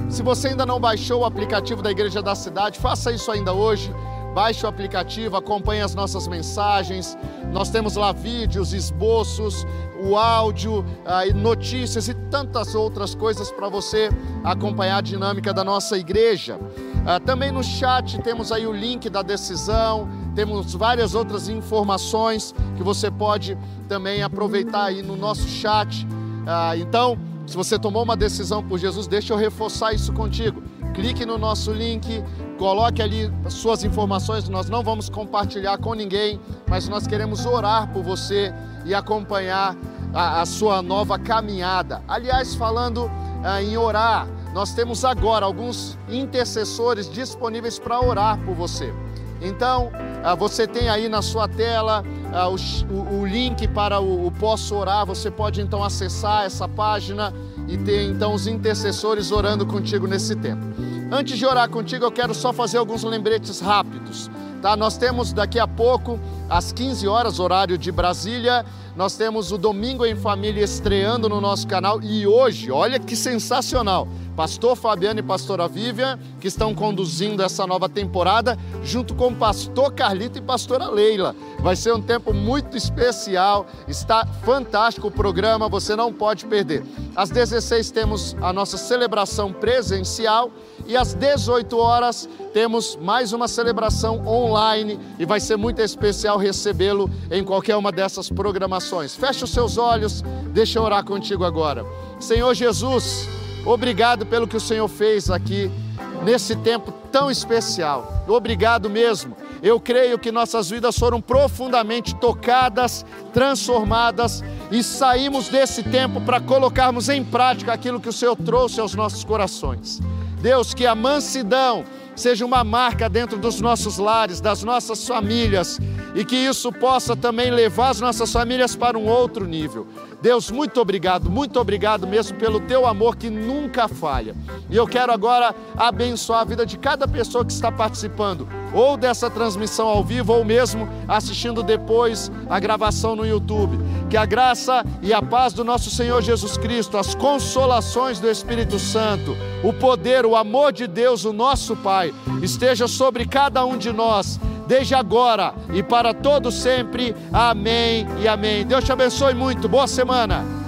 Se você ainda não baixou o aplicativo da Igreja da Cidade, faça isso ainda hoje. Baixe o aplicativo, acompanhe as nossas mensagens. Nós temos lá vídeos, esboços, o áudio, ah, notícias e tantas outras coisas para você acompanhar a dinâmica da nossa igreja. Ah, também no chat temos aí o link da decisão, temos várias outras informações que você pode também aproveitar aí no nosso chat. Ah, então, se você tomou uma decisão por Jesus, deixa eu reforçar isso contigo. Clique no nosso link, coloque ali suas informações. Nós não vamos compartilhar com ninguém, mas nós queremos orar por você e acompanhar a, a sua nova caminhada. Aliás, falando ah, em orar, nós temos agora alguns intercessores disponíveis para orar por você. Então, ah, você tem aí na sua tela ah, o, link para o, o Posso Orar. Você pode então acessar essa página e ter então os intercessores orando contigo nesse tempo. Antes de orar contigo, eu quero só fazer alguns lembretes rápidos. Tá? Nós temos daqui a pouco, às 15 horas, horário de Brasília, nós temos o Domingo em Família estreando no nosso canal e hoje, olha que sensacional! Pastor Fabiano e Pastora Vivian, que estão conduzindo essa nova temporada, junto com Pastor Carlito e Pastora Leila. Vai ser um tempo muito especial, está fantástico o programa, você não pode perder. Às 16 temos a nossa celebração presencial e às 18 horas temos mais uma celebração online e vai ser muito especial recebê-lo em qualquer uma dessas programações. Feche os seus olhos, deixa eu orar contigo agora. Senhor Jesus, obrigado pelo que o Senhor fez aqui nesse tempo tão especial. Obrigado mesmo. Eu creio que nossas vidas foram profundamente tocadas, transformadas e saímos desse tempo para colocarmos em prática aquilo que o Senhor trouxe aos nossos corações. Deus, que a mansidão seja uma marca dentro dos nossos lares, das nossas famílias e que isso possa também levar as nossas famílias para um outro nível. Deus, muito obrigado, muito obrigado mesmo pelo teu amor que nunca falha. E eu quero agora abençoar a vida de cada pessoa que está participando, ou dessa transmissão ao vivo, ou mesmo assistindo depois a gravação no YouTube. Que a graça e a paz do nosso Senhor Jesus Cristo, as consolações do Espírito Santo, o poder, o amor de Deus, o nosso Pai, esteja sobre cada um de nós desde agora e para todo sempre. Amém e amém. Deus te abençoe muito. Boa semana. Jesus,